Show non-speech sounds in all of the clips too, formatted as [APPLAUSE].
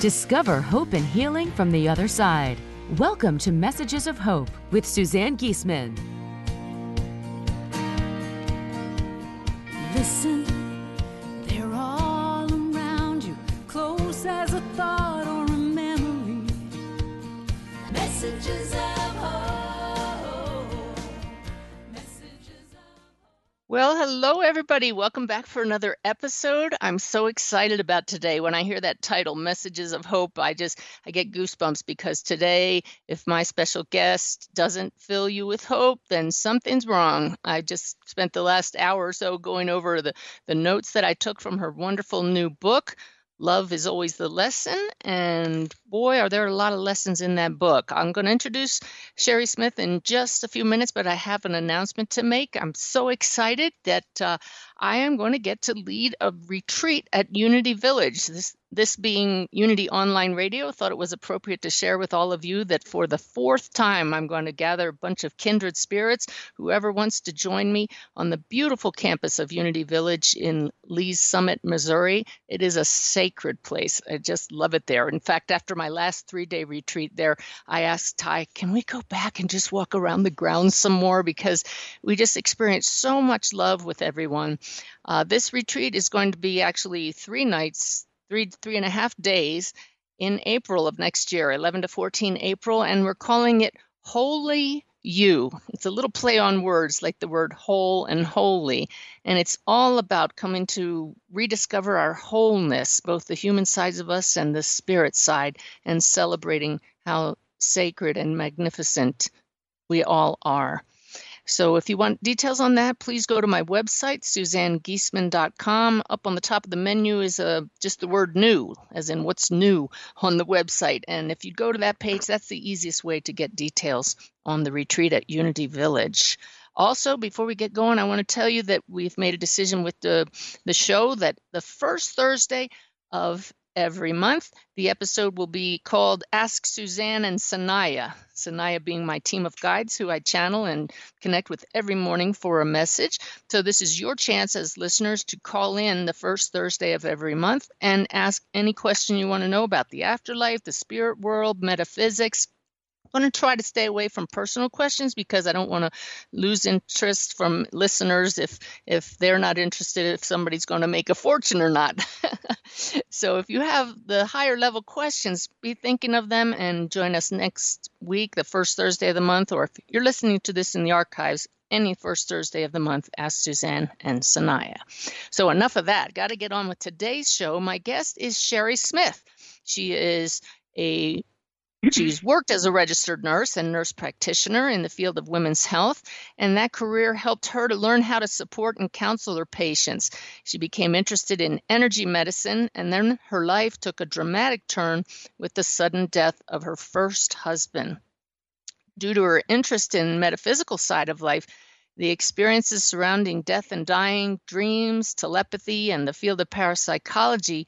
Discover hope and healing from the other side. Welcome to Messages of Hope with Suzanne Giesemann. Listen, they're all around you, close as a thought or a memory. Messages Well, hello, everybody. Welcome back for another episode. I'm so excited about today. When I hear that title, Messages of Hope, I just I get goosebumps because today, if my special guest doesn't fill you with hope, then something's wrong. I just spent the last hour or so going over the the notes that I took from her wonderful new book. Love is always the lesson, and boy, are there a lot of lessons in that book. I'm going to introduce Sherry Smith in just a few minutes, but I have an announcement to make. I'm so excited that uh, I am going to get to lead a retreat at Unity Village. This this being Unity Online Radio, thought it was appropriate to share with all of you that for the fourth time, I'm going to gather a bunch of kindred spirits. Whoever wants to join me on the beautiful campus of Unity Village in Lee's Summit, Missouri. It is a sacred place. I just love it there. In fact, after my last three day retreat there, I asked Ty, can we go back and just walk around the grounds some more? Because we just experienced so much love with everyone. Uh, this retreat is going to be actually three nights, three three and a half days in April of next year, 11 to 14 April, and we're calling it Holy You. It's a little play on words like the word whole and holy, and it's all about coming to rediscover our wholeness, both the human sides of us and the spirit side, and celebrating how sacred and magnificent we all are. So if you want details on that, please go to my website, suzannegiesemann.com. Up on the top of the menu is uh, just the word new, as in what's new on the website. And if you go to that page, that's the easiest way to get details on the retreat at Unity Village. Also, before we get going, I want to tell you that we've made a decision with the, the show that the first Thursday of every month. The episode will be called Ask Suzanne and Sanaya. Sanaya being my team of guides who I channel and connect with every morning for a message. So, this is your chance as listeners to call in the first Thursday of every month and ask any question you want to know about the afterlife, the spirit world, metaphysics, I'm going to try to stay away from personal questions because I don't want to lose interest from listeners if if they're not interested if somebody's going to make a fortune or not. [LAUGHS] so if you have the higher level questions, be thinking of them and join us next week, the first Thursday of the month, or if you're listening to this in the archives, any first Thursday of the month, ask Suzanne and Sanaya. So enough of that. Got to get on with today's show. My guest is Sherry Smith. She is a Mm-hmm. She's worked as a registered nurse and nurse practitioner in the field of women's health, and that career helped her to learn how to support and counsel her patients. She became interested in energy medicine, and then her life took a dramatic turn with the sudden death of her first husband. Due to her interest in metaphysical side of life, the experiences surrounding death and dying, dreams, telepathy, and the field of parapsychology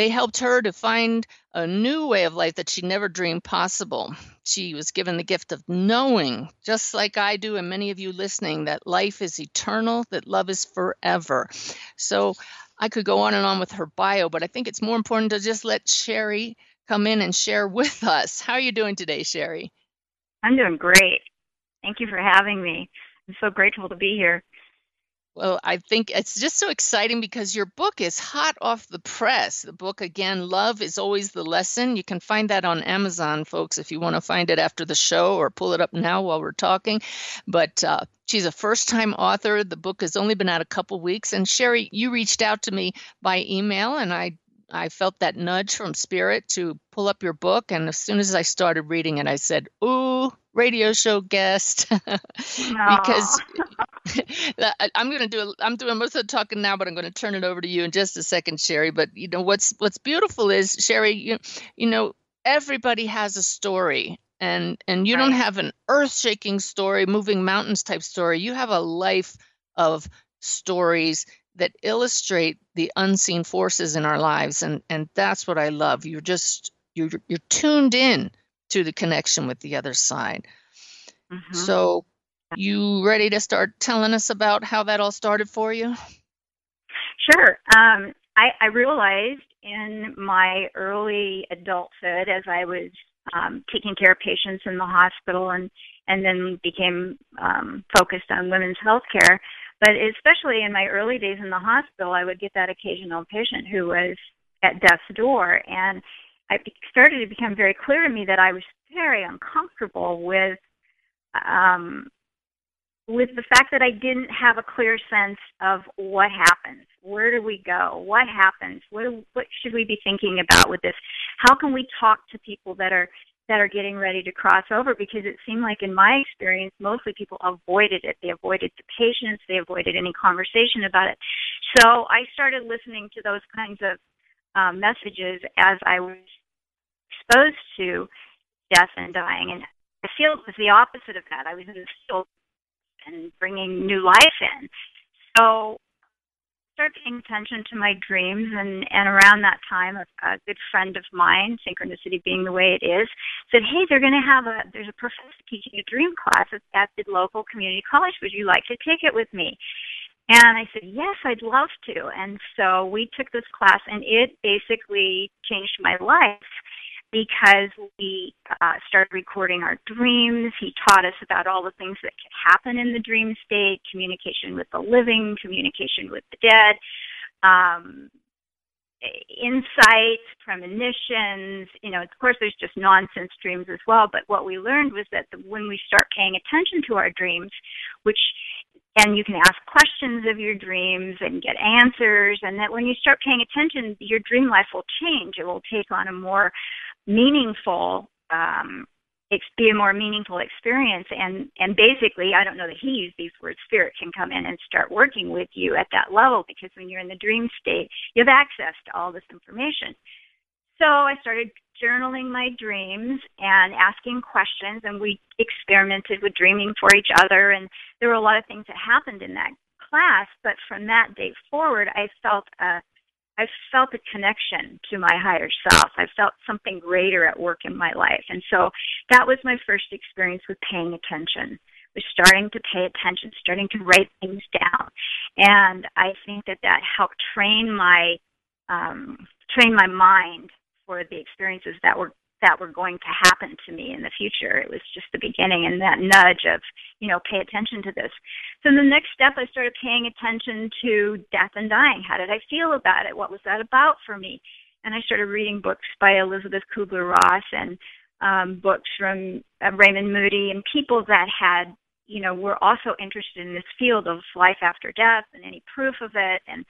they helped her to find a new way of life that she never dreamed possible. She was given the gift of knowing, just like I do, and many of you listening, that life is eternal, that love is forever. So I could go on and on with her bio, but I think it's more important to just let Sherry come in and share with [LAUGHS] us. How are you doing today, Sherry? I'm doing great. Thank you for having me. I'm so grateful to be here. Well, I think it's just so exciting because your book is hot off the press. The book, again, Love is Always the Lesson. You can find that on Amazon, folks, if you want to find it after the show or pull it up now while we're talking. But uh, she's a first time author. The book has only been out a couple weeks. And Sherry, you reached out to me by email, and I I felt that nudge from spirit to pull up your book. And as soon as I started reading it, I said, Ooh, radio show guest. [LAUGHS] because [LAUGHS] [LAUGHS] I'm going to do, I'm doing most of the talking now, but I'm going to turn it over to you in just a second, Sherry. But, you know, what's, what's beautiful is, Sherry, you, you know, everybody has a story and and you right. don't have an earth-shaking story moving mountains type story you have a life of stories that illustrate the unseen forces in our lives and and that's what i love. You're just you're you're tuned in to the connection with the other side. Mm-hmm. so you ready to start telling us about how that all started for you? Sure. Um, I, I realized in my early adulthood as i was um, taking care of patients in the hospital and and then became um, focused on women's health care but especially in my early days in the hospital, I would get that occasional patient who was at death's door. And it started to become very clear to me that I was very uncomfortable with um, with the fact that I didn't have a clear sense of what happens. Where do we go? What happens? What what should we be thinking about with this? How can we talk to people that are that are getting ready to cross over because it seemed like in my experience mostly people avoided it. They avoided the patients. They avoided any conversation about it. So i started listening to those kinds of um, messages as i was exposed to death and dying. And i feel it was the opposite of that. I was in the field and bringing new life in. So started paying attention to my dreams and and around that time a, a good friend of mine synchronicity being the way it is said hey they're going to have a there's a professor teaching a dream class at, at the local community college. Would you like to take it with me? And I said, yes, I'd love to. And so we took this class, and it basically changed my life because we uh, started recording our dreams. He taught us about all the things that could happen in the dream state, communication with the living, communication with the dead, um, insights, premonitions. You know, of course, there's just nonsense dreams as well. But what we learned was that the, when we start paying attention to our dreams, which and you can ask questions of your dreams and get answers and that when you start paying attention your dream life will change it will take on a more meaningful um, be a more meaningful experience. And and basically i don't know that he used these words spirit can come in and start working with you at that level because when you're in the dream state you have access to all this information. So i started journaling my dreams and asking questions and we experimented with dreaming for each other and there were a lot of things that happened in that class. But from that day forward i felt a I felt a connection to my higher self. I felt something greater at work in my life. And so that was my first experience with paying attention. Was starting to pay attention, starting to write things down. And I think that that helped train my um train my mind for the experiences that were that were going to happen to me in the future. It was just the beginning and that nudge of, you know, pay attention to this. So the next step, I started paying attention to death and dying. How did I feel about it? What was that about for me? And I started reading books by Elizabeth Kubler Ross and um, books from uh, Raymond Moody and people that had, you know, were also interested in this field of life after death and any proof of it and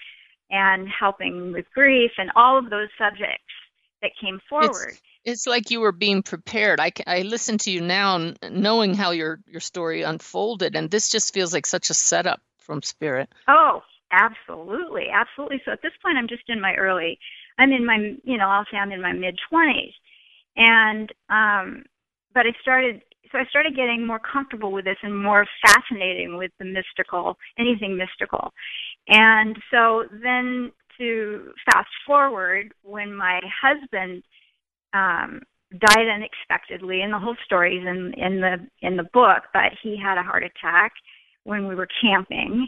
and helping with grief and all of those subjects that came forward. It's, it's like you were being prepared. I, I listen to you now, knowing how your your story unfolded, and this just feels like such a setup from Spirit. Oh, absolutely, absolutely. So at this point, I'm just in my early. I'm in my, you know, I'll say I'm in my mid twenties, and um, but I started. So I started getting more comfortable with this and more fascinating with the mystical, anything mystical. And so then to fast forward, when my husband um, died unexpectedly, and the whole story is in in the in the book. But he had a heart attack when we were camping,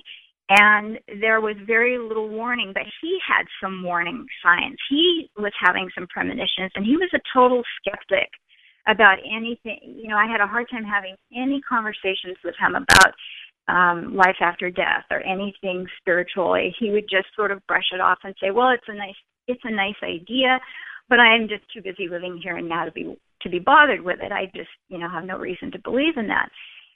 and there was very little warning. But he had some warning signs. He was having some premonitions, and he was a total skeptic about anything. You know, I had a hard time having any conversations with him about um, life after death or anything spiritually he would just sort of brush it off and say, "Well, it's a nice it's a nice idea, but I am just too busy living here and now to be to be bothered with it. I just you know have no reason to believe in that."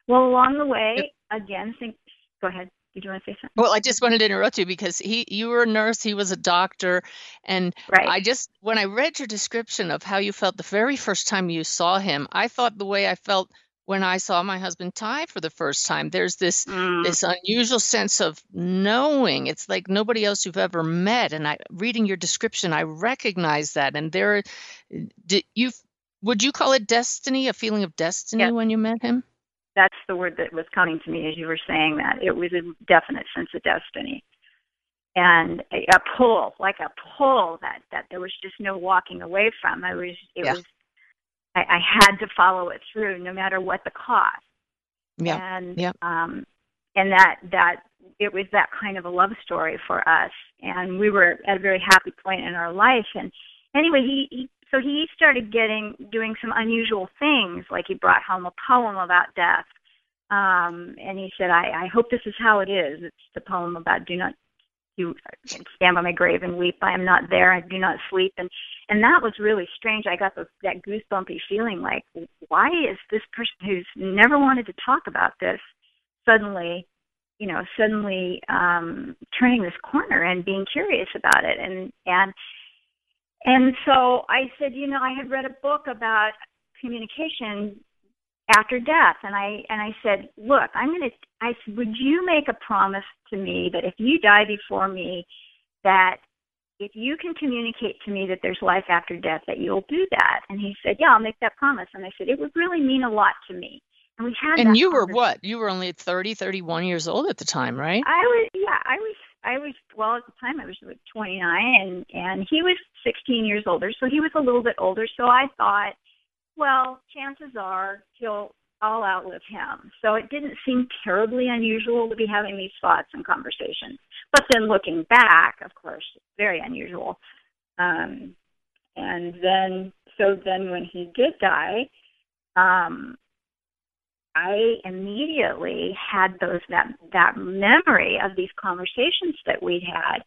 Well, along the way, again, think. Go ahead. Did you want to say something? Well, I just wanted to interrupt you because he, you were a nurse, he was a doctor, and Right. I just, when I read your description of how you felt the very first time you saw him, I thought the way I felt when I saw my husband Ty for the first time. There's this Mm, this unusual sense of knowing. It's like nobody else you've ever met, and I, reading your description, I recognize that. And there, did you, would you call it destiny? A feeling of destiny Yes. when you met him? that's the word that was coming to me as you were saying that. It was a definite sense of destiny. And a, a pull, like a pull that that there was just no walking away from. I was it Yeah. was I, I had to follow it through no matter what the cost. Yeah. And yeah. um and that that it was that kind of a love story for us and we were at a very happy point in our life and anyway he, he so he started getting doing some unusual things like he brought home a poem about death um and he said i i hope this is how it is it's the poem about do not you stand by my grave and weep. I am not there. I do not sleep. And and that was really strange. I got those, that goosebumpy feeling like why is this person who's never wanted to talk about this suddenly you know suddenly um turning this corner and being curious about it? And and and so I said, you know, I had read a book about communication after death and I and I said, look, I'm going to I said, would you make a promise to me that if you die before me that if you can communicate to me that there's life after death that you'll do that and he said yeah i'll make that promise and i said it would really mean a lot to me and we had And you were what? You were only 30, 31 years old at the time, right? I was yeah, I was I was well at the time I was like 29 and and he was 16 years older, so he was a little bit older. So I thought, well, chances are he'll I'll outlive him. So it didn't seem terribly unusual to be having these thoughts and conversations. But then looking back, of course, very unusual. Um and then so then when he did die, um I immediately had those that that memory of these conversations that we'd had,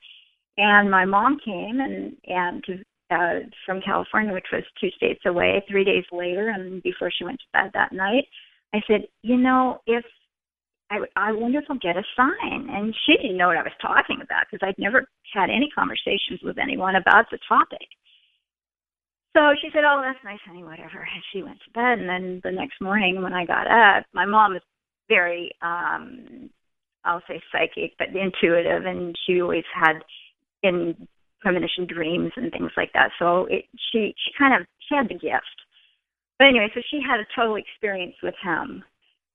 and my mom came and and to, uh, from California, which was two states away. Three days later, and before she went to bed that night, I said, you know, if I I wonder if I'll get a sign, and she didn't know what I was talking about because I'd never had any conversations with anyone about the topic. So she said, "Oh, that's nice, honey. Whatever." And she went to bed. And then the next morning, when I got up, my mom was very, um I'll say psychic, but intuitive, and she always had in premonition dreams and things like that. So it, she she kind of she had the gift. But anyway, so she had a total experience with him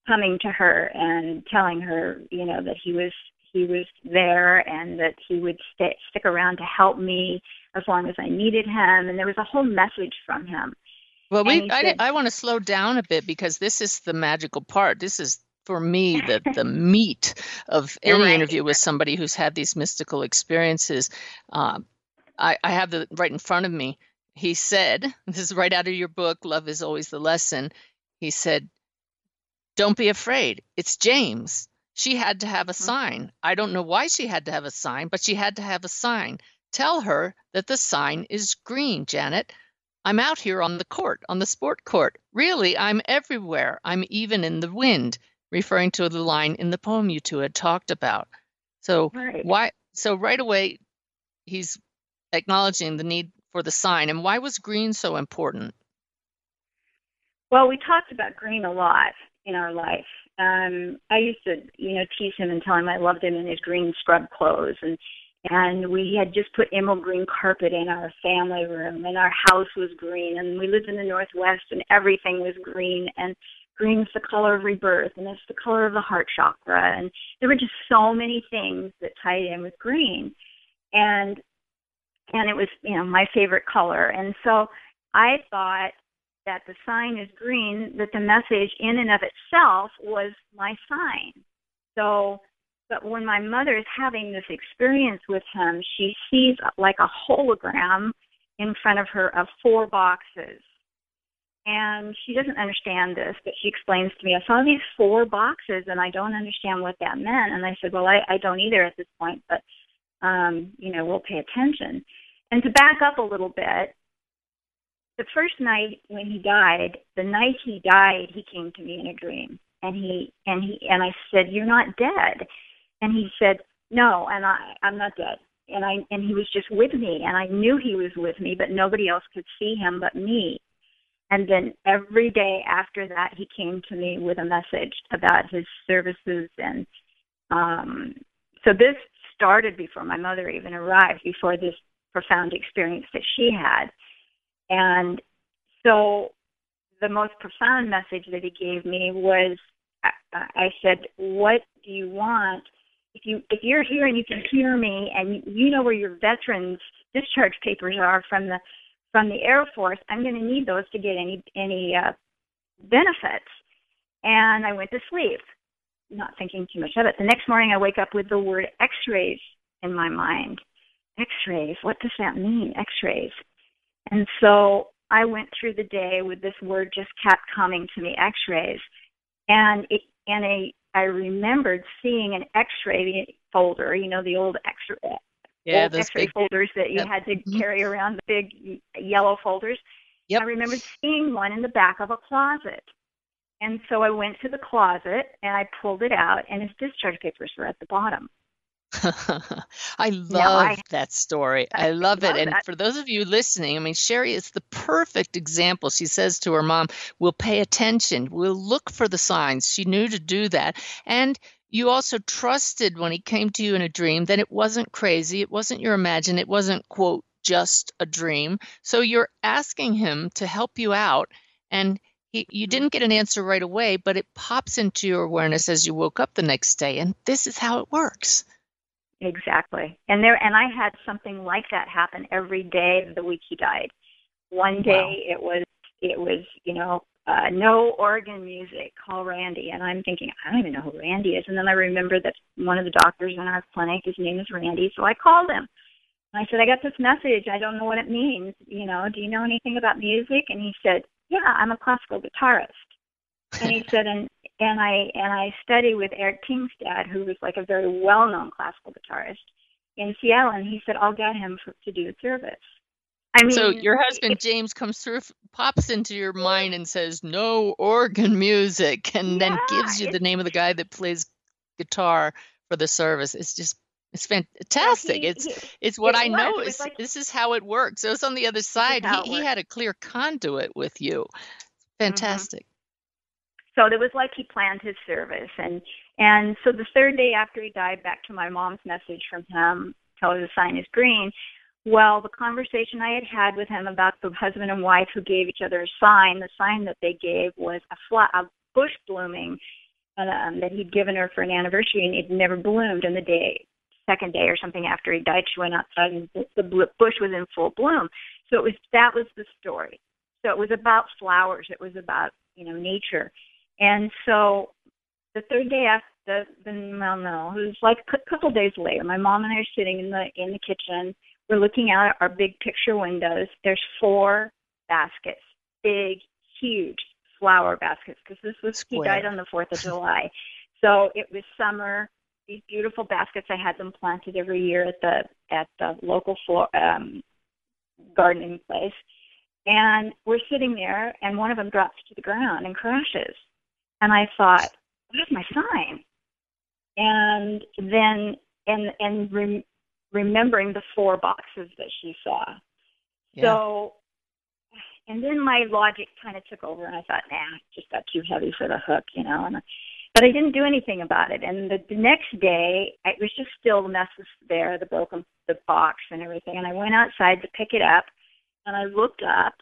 coming to her and telling her, you know, that he was he was there and that he would stay, stick around to help me as long as I needed him. And there was a whole message from him. Well, we I, said- I want to slow down a bit because this is the magical part. This is for me the the meat of [LAUGHS] any right. interview with somebody who's had these mystical experiences. Um, I, I have the right in front of me. He said, [LAUGHS] "This is right out of your book. Love is always the lesson." He said, "Don't be afraid. It's James." She had to have a mm-hmm. sign. I don't know why she had to have a sign, but she had to have a sign. Tell her that the sign is green, Janet. I'm out here on the court, on the sport court. Really, I'm everywhere. I'm even in the wind, referring to the line in the poem you two had talked about. So Right. why so right away he's acknowledging the need for the sign. And why was green so important? Well, we talked about green a lot in our life. Um, I used to, you know, tease him and tell him I loved him in his green scrub clothes, and and we had just put emerald green carpet in our family room, and our house was green, and we lived in the Northwest, and everything was green, and green is the color of rebirth, and it's the color of the heart chakra, and there were just so many things that tied in with green, and and it was, you know, my favorite color, and so I thought that the sign is green, that the message in and of itself was my sign. So, but when my mother is having this experience with him, she sees like a hologram in front of her of four boxes. and she doesn't understand this, but she explains to me, I saw these four boxes and I don't understand what that meant. And I said, Well, I, I don't either at this point, but um, you know, we'll pay attention. And to back up a little bit, the first night when he died, the night he died, he came to me in a dream. And he and he and I said, You're not dead. And he said, No, and I I'm not dead. And I and he was just with me and I knew he was with me, but nobody else could see him but me. And then every day after that, he came to me with a message about his services. And um, so this started before my mother even arrived, before this profound experience that she had. And so the most profound message that he gave me was I said, What do you want? If you if you're here and you can hear me and you know where your veterans discharge papers are from the from the Air Force, I'm going to need those to get any any uh, benefits. And I went to sleep, not thinking too much of it. The next morning, I wake up with the word X-rays in my mind. X-rays. What does that mean? X-rays. And so I went through the day with this word just kept coming to me, X-rays, and it and a I remembered seeing an X-ray folder, you know, the old X-ray yeah, old those X-ray big, folders that you yep. had to Mhm. carry around, the big yellow folders. Yep. I remember seeing one in the back of a closet. And so I went to the closet and I pulled it out, and his discharge papers were at the bottom. [LAUGHS] I love I- that story. I I love it. love And for those of you listening, I mean, Sherry is the perfect example. She says to her mom, We'll pay attention, we'll look for the signs. She knew to do that. And you also trusted when he came to you in a dream that it wasn't crazy, it wasn't your imagine, it wasn't, quote, just a dream. So you're asking him to help you out. And you didn't get an answer right away, but it pops into your awareness as you woke up the next day. And this is how it works. Exactly. And there and I had something like that happen every day of the week he died. One day it was it was, you know, uh no organ music, call Randy and I'm thinking, I don't even know who Randy is and then I remember that one of the doctors in our clinic, his name is Randy, so I called him. And I said, I got this message, I don't know what it means, you know, do you know anything about music? And he said, Yeah, I'm a classical guitarist. And he [LAUGHS] said, and and I and I study with Eric Kingstad, who was like a very well-known classical guitarist in Seattle. And he said, I'll get him for, to do the service. I mean, So your husband James comes through, pops into your mind and says, "No organ music," and then gives you the name of the guy that plays guitar for the service. It's just, it's fantastic. he- it's, he- it's what it I was. know is like- this is how it works. So it's on the other side. He, he had a clear conduit with you. Fantastic. so it was like he planned his service and and so the third day after he died back to my mom's message from him tell her the sign is green well the conversation i had had with him about the husband and wife who gave each other a sign the sign that they gave was a fla a bush blooming um, that he'd given her for an anniversary and it never bloomed and the day second day or something after he died she went outside and the, the bush was in full bloom so it was that was the story so it was about flowers it was about you know nature and so the third day after the, the well no, it was like a couple days later. My mom and I are sitting in the in the kitchen. We're looking out at our big picture windows. There's four baskets, big, huge flower baskets, because this was he died on the Fourth of [LAUGHS] July. So it was summer. These beautiful baskets. I had them planted every year at the at the local floor, um, gardening place. And we're sitting there, and one of them drops to the ground and crashes. And I thought, where's my sign? And then, and and rem- remembering the four boxes that she saw. Yeah. So, and then my logic kind of took over, and I thought, nah, it just got too heavy for the hook, you know. And but I didn't do anything about it. And the, the next day, it was just still the mess was there, the broken the box and everything. And I went outside to pick it up, and I looked up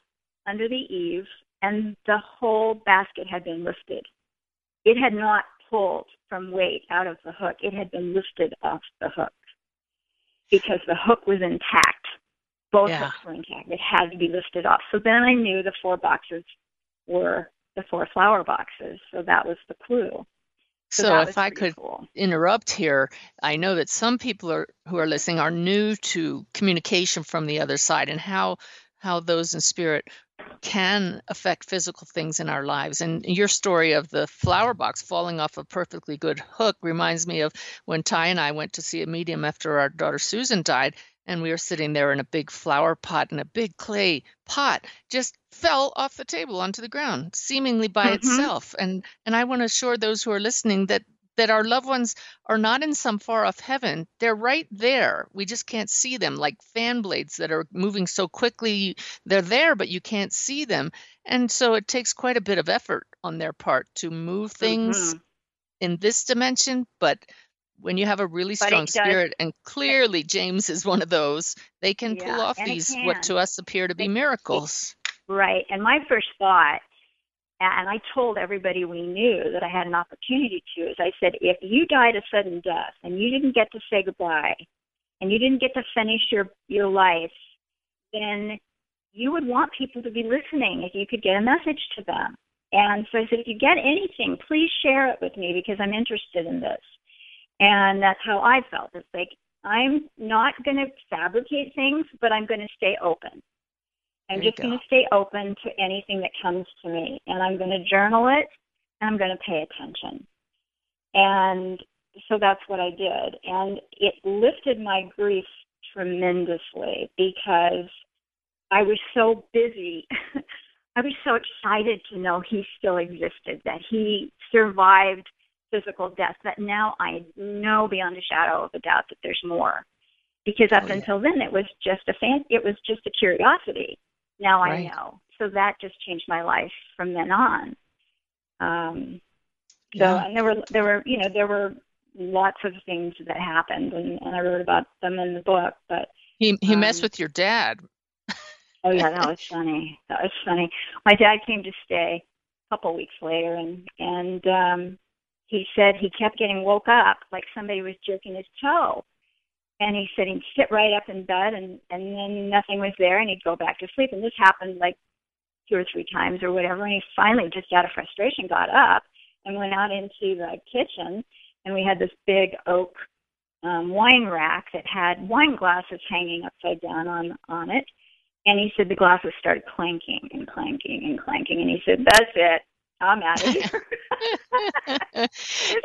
under the eaves, and the whole basket had been lifted. It had not pulled from weight out of the hook. It had been lifted off the hook because the hook was intact. Both Yeah. hooks were intact. It had to be lifted off. So then I knew the four boxes were the four flower boxes. So that was the clue. So, was if I could cool. interrupt here, I know that some people are who are listening are new to communication from the other side and how how those in spirit can affect physical things in our lives. And your story of the flower box falling off a perfectly good hook reminds me of when Ty and I went to see a medium after our daughter Susan died, and we were sitting there in a big flower pot and a big clay pot just fell off the table onto the ground seemingly by Mhm. itself. And and i want to assure those who are listening that that our loved ones are not in some far off heaven. They're right there. We just can't see them like fan blades that are moving so quickly. They're there but you can't see them. And so it takes quite a bit of effort on their part to move things Mhm. in this dimension, but when you have a really But strong spirit, and clearly James is one of those, they can pull off these what to us appear to be miracles. Right. And my first thought, and I told everybody we knew that I had an opportunity to, is I said, if you died a sudden death and you didn't get to say goodbye and you didn't get to finish your, your life, then you would want people to be listening if you could get a message to them. And so I said, if you get anything, please share it with me because I'm interested in this. And that's how I felt. It's like, I'm not going to fabricate things, but I'm going to stay open. I'm There just going to stay open to anything that comes to me. And I'm going to journal it and I'm going to pay attention. And so that's what I did. And it lifted my grief tremendously because I was so busy. [LAUGHS] I was so excited to know he still existed, that he survived physical death, that now I know beyond a shadow of a doubt that there's more. Because up Oh, yeah. until then, it was just a fan. It was just a curiosity. Now Right. I know. So that just changed my life from then on. Um, so Yeah. and there were there were you know there were lots of things that happened and, and I wrote about them in the book. But He he messed um, with your dad. oh yeah, that was [LAUGHS] funny. That was funny. My dad came to stay a couple weeks later and and um he said he kept getting woke up like somebody was jerking his toe. And he said he'd sit right up in bed and and then nothing was there and he'd go back to sleep. And this happened like two or three times or whatever. And he finally just out of frustration got up and went out into the kitchen. And we had this big oak um wine rack that had wine glasses hanging upside down on on it. And he said the glasses started clanking and clanking and clanking. And he said that's it i'm out of [LAUGHS] here and,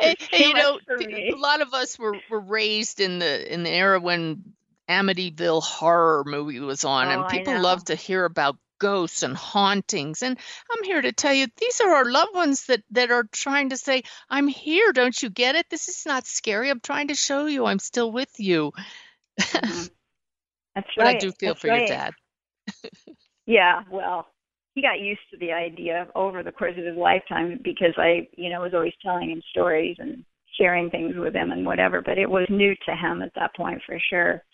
is and, too you know, much for p- me. a lot of us were, were raised in the in the era when Amityville horror movie was on, Oh, and people love to hear about ghosts and hauntings. And I'm here to tell you, these are our loved ones that that are trying to say, "I'm here. Don't you get it? This is not scary. I'm trying to show you I'm still with you." Mhm. [LAUGHS] that's But right I do feel that's for your dad. Yeah, well, he got used to the idea over the course of his lifetime because I, you know, was always telling him stories and sharing things with him and whatever, but it was new to him at that point for sure.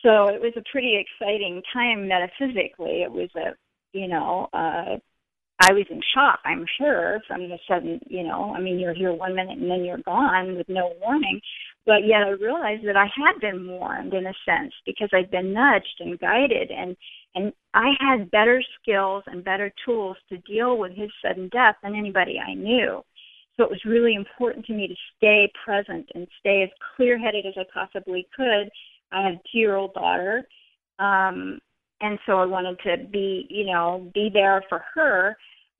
So it was a pretty exciting time metaphysically. It was a, you know, uh I was in shock, I'm sure, from the sudden, you know, I mean, you're here one minute and then you're gone with no warning. But yet I realized that I had been warned in a sense because I'd been nudged and guided and and I had better skills and better tools to deal with his sudden death than anybody I knew. So it was really important to me to stay present and stay as clear headed as I possibly could. I had a two year old daughter. Um and so I wanted to be, you know, be there for her,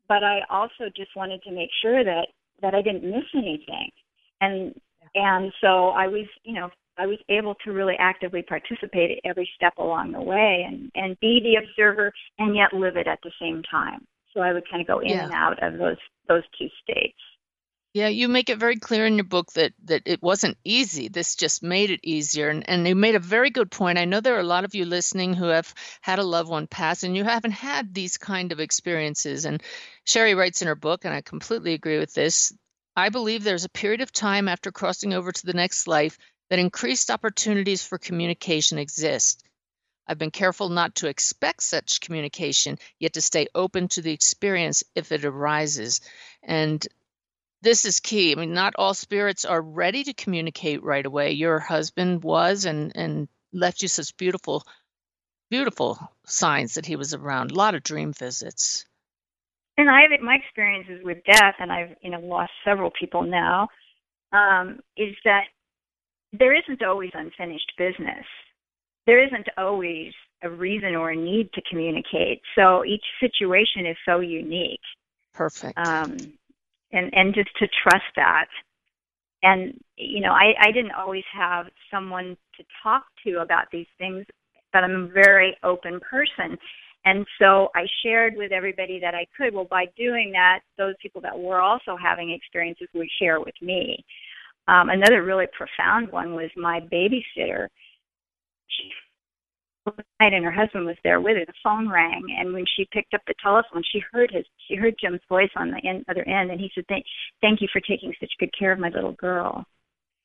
but I also just wanted to make sure that that I didn't miss anything. And and so I was, you know, I was able to really actively participate at every step along the way and and be the observer and yet live it at the same time. So I would kind of go in Yeah. and out of those those two states. Yeah, you make it very clear in your book that that it wasn't easy. This just made it easier. And and you made a very good point. I know there are a lot of you listening who have had a loved one pass and you haven't had these kind of experiences. And Sherry writes in her book, and I completely agree with this. I believe there's a period of time after crossing over to the next life that increased opportunities for communication exist. I've been careful not to expect such communication, yet to stay open to the experience if it arises. And this is key. I mean, not all spirits are ready to communicate right away. Your husband was and and left you such beautiful, beautiful signs that he was around. A lot of dream visits. and I have my experiences with death, and I've you know lost several people now. Um, is that there isn't always unfinished business. There isn't always a reason or a need to communicate. So each situation is so unique. Perfect. Um, and and just to trust that. And you know, I, I didn't always have someone to talk to about these things, but I'm a very open person. And so I shared with everybody that I could. Well, by doing that, those people that were also having experiences would share with me. Um, another really profound one was my babysitter. She night and her husband was there with her. The phone rang, and when she picked up the telephone, she heard his she heard Jim's voice on the end, other end, and he said, "Thank thank you for taking such good care of my little girl." [LAUGHS]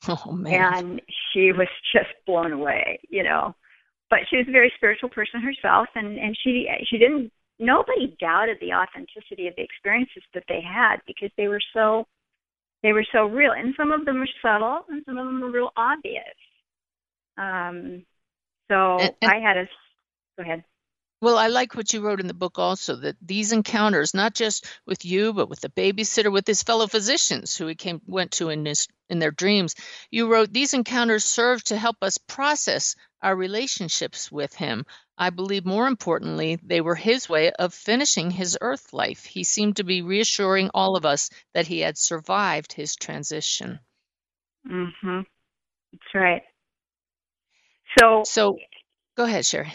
Oh man. And she was just blown away, you know but she was a very spiritual person herself and and she she didn't nobody doubted the authenticity of the experiences that they had because they were so they were so real and some of them were subtle and some of them were real obvious um so And- and- i had a go ahead Well, I like what you wrote in the book also that these encounters, not just with you, but with the babysitter, with his fellow physicians who he came went to in his in their dreams, you wrote these encounters serve to help us process our relationships with him. I believe more importantly, they were his way of finishing his earth life. He seemed to be reassuring all of us that he had survived his transition. mhm that's right so So go ahead, Sherry.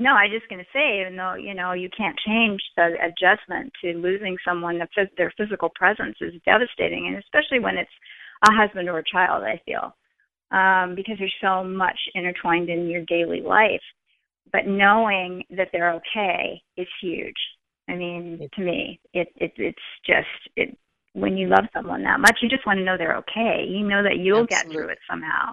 No, I was just going to say, even though you know you can't change the adjustment to losing someone, that their physical presence is devastating, and especially when it's a husband or a child. I feel um, because there's so much intertwined in your daily life, but knowing that they're okay is huge. I mean, to me, it, it it's just it when you love someone that much, you just want to know they're okay. You know that you'll get through it somehow.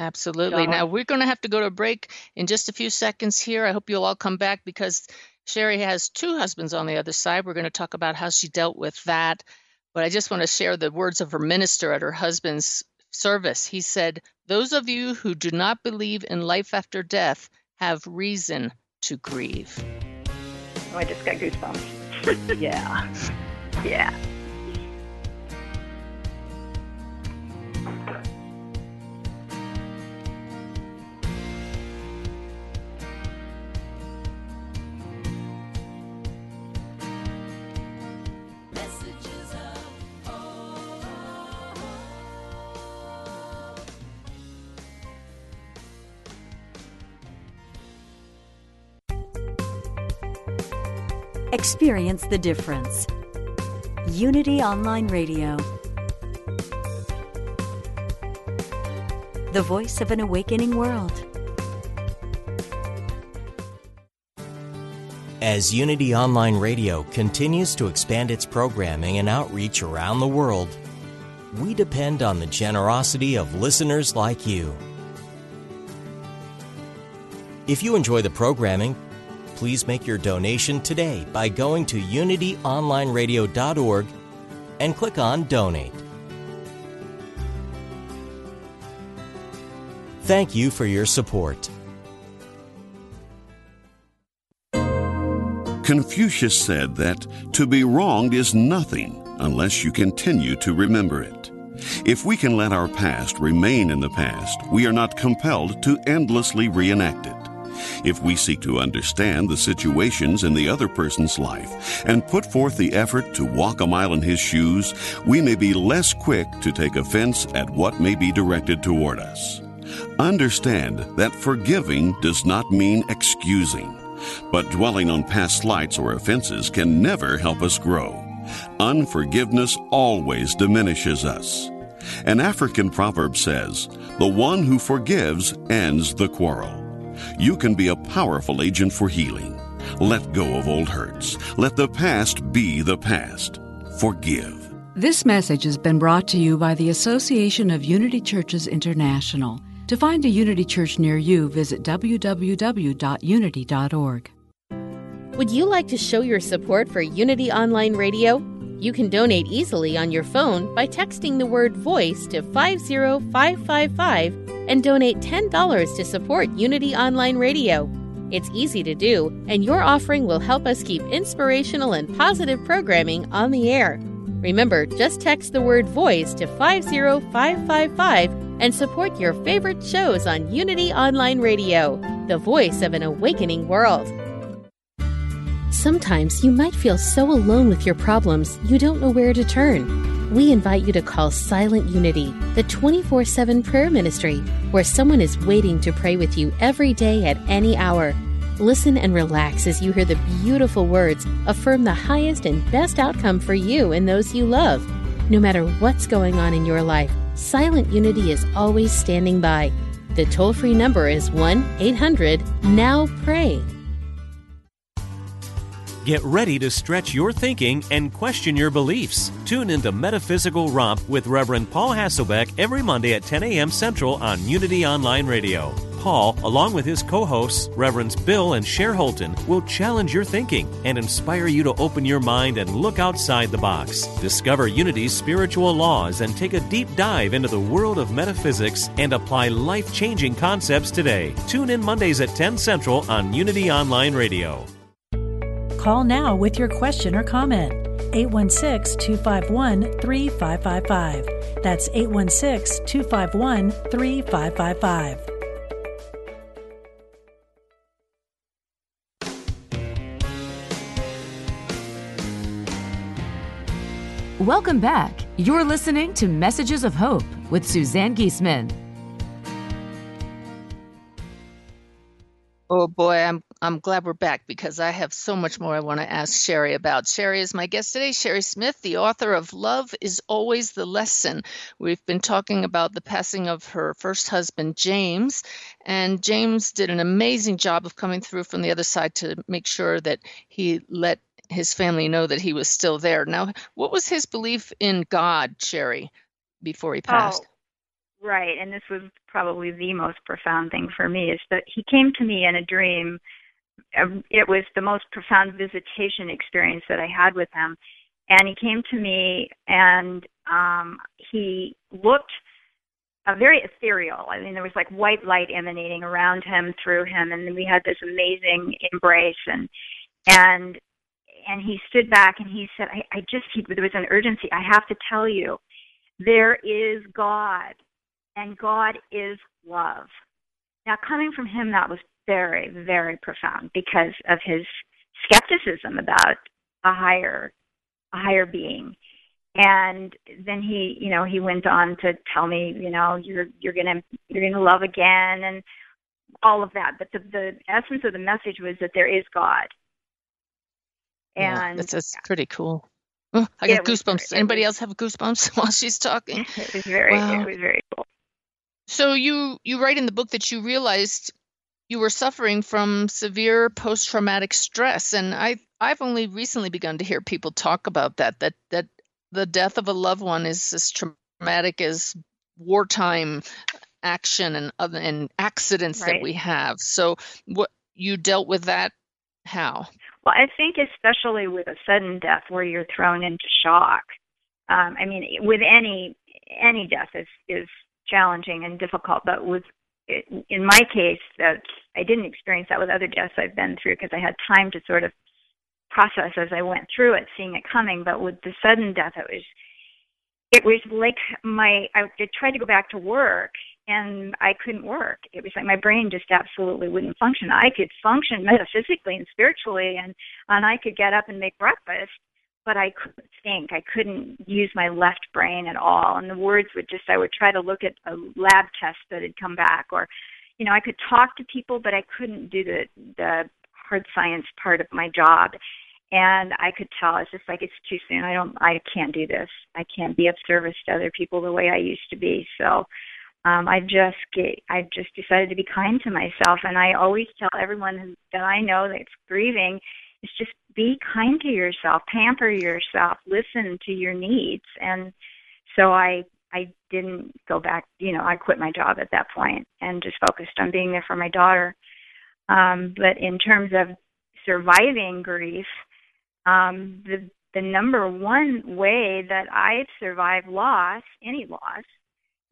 Absolutely. So- Now we're going to have to go to a break in just a few seconds here. I hope you'll all come back because Sherry has two husbands on the other side. We're going to talk about how she dealt with that. But I just want to share the words of her minister at her husband's service. He said, Those of you who do not believe in life after death have reason to grieve. Oh, I just got goosebumps. [LAUGHS] Yeah. yeah. Experience the difference. Unity Online Radio. The voice of an awakening world. As Unity Online Radio continues to expand its programming and outreach around the world, we depend on the generosity of listeners like you. If you enjoy the programming, please make your donation today by going to unityonlineradio.org and click on Donate. Thank you for your support. Confucius said that to be wronged is nothing unless you continue to remember it. If we can let our past remain in the past, we are not compelled to endlessly reenact it. If we seek to understand the situations in the other person's life and put forth the effort to walk a mile in his shoes, we may be less quick to take offense at what may be directed toward us. Understand that forgiving does not mean excusing, but dwelling on past slights or offenses can never help us grow. Unforgiveness always diminishes us. An African proverb says, The one who forgives ends the quarrel. You can be a powerful agent for healing. Let go of old hurts. Let the past be the past. Forgive. This message has been brought to you by the Association of Unity Churches International. To find a Unity Church near you, visit www.unity.org. Would you like to show your support for Unity Online Radio? You can donate easily on your phone by texting the word VOICE to 50555 and donate $10 to support Unity Online Radio. It's easy to do, and your offering will help us keep inspirational and positive programming on the air. Remember, just text the word VOICE to 50555 and support your favorite shows on Unity Online Radio. the voice of an awakening world. Sometimes you might feel so alone with your problems you don't know where to turn. We invite you to call Silent Unity, the 24 7 prayer ministry, where someone is waiting to pray with you every day at any hour. Listen and relax as you hear the beautiful words affirm the highest and best outcome for you and those you love. No matter what's going on in your life, Silent Unity is always standing by. The toll free number is 1 800 NOW PRAY. Get ready to stretch your thinking and question your beliefs. Tune into Metaphysical Romp with Reverend Paul Hasselbeck every Monday at 10 a.m. Central on Unity Online Radio. Paul, along with his co hosts, Reverends Bill and Cher Holton, will challenge your thinking and inspire you to open your mind and look outside the box. Discover Unity's spiritual laws and take a deep dive into the world of metaphysics and apply life changing concepts today. Tune in Mondays at 10 Central on Unity Online Radio. Call now with your question or comment. 816 251 3555. That's 816 251 3555. Welcome back. You're listening to Messages of Hope with Suzanne Giesemann. Oh boy, I'm I'm glad we're back because I have so much more I want to ask Sherry about. Sherry is my guest today. Sherry Smith, the author of Love is Always the Lesson. We've been talking about the passing of her first husband, James, and James did an amazing job of coming through from the other side to make sure that he let his family know that he was still there. Now, what was his belief in God, Sherry, before he oh, passed? Oh, right. And this was probably the most profound thing for me is that he came to me in a dream. Um, it was the most profound visitation experience that I had with him. And he came to me and um, he looked uh, very ethereal. I mean, there was like white light emanating around him, through him, and we had this amazing embrace. And and and he stood back and he said, I, I just, he, there was an urgency. I have to tell you, there is God, and God is love. Now, coming from him, that was very, very profound because of his skepticism about a higher, a higher being. And then he, you know, he went on to tell me, you know, you're you're gonna you're gonna love again and all of that. But the the essence of the message was that there is God, and yeah, that's, that's pretty cool. Oh, I got goosebumps. Anybody else have goosebumps [LAUGHS] while she's talking? [LAUGHS] It was very, wow. it was very cool. So you you write in the book that you realized you were suffering from severe post-traumatic stress, and I I've only recently begun to hear people talk about that. That that the death of a loved one is as traumatic as wartime action and other and accidents right. that we have. So what you dealt with that how? Well, I think especially with a sudden death where you're thrown into shock. Um, I mean, with any any death is is challenging and difficult, but with in my case, that I didn't experience that with other deaths I've been through because I had time to sort of process as I went through it, seeing it coming. But with the sudden death, it was it was like my I tried to go back to work and I couldn't work. It was like my brain just absolutely wouldn't function. I could function metaphysically and spiritually, and and I could get up and make breakfast, but I couldn't think. I couldn't use my left brain at all. And the words would just I would try to look at a lab test that had come back, or you know I could talk to people, but I couldn't do the the hard science part of my job. And I could tell it's just like it's too soon. I don't. I can't do this. I can't be of service to other people the way I used to be. So um, I just get, I just decided to be kind to myself, and I always tell everyone that I know that's grieving is just be kind to yourself, pamper yourself, listen to your needs, and so I I didn't go back. You know, I quit my job at that point and just focused on being there for my daughter. Um, but in terms of surviving grief, um, the the number one way that I survive loss, any loss,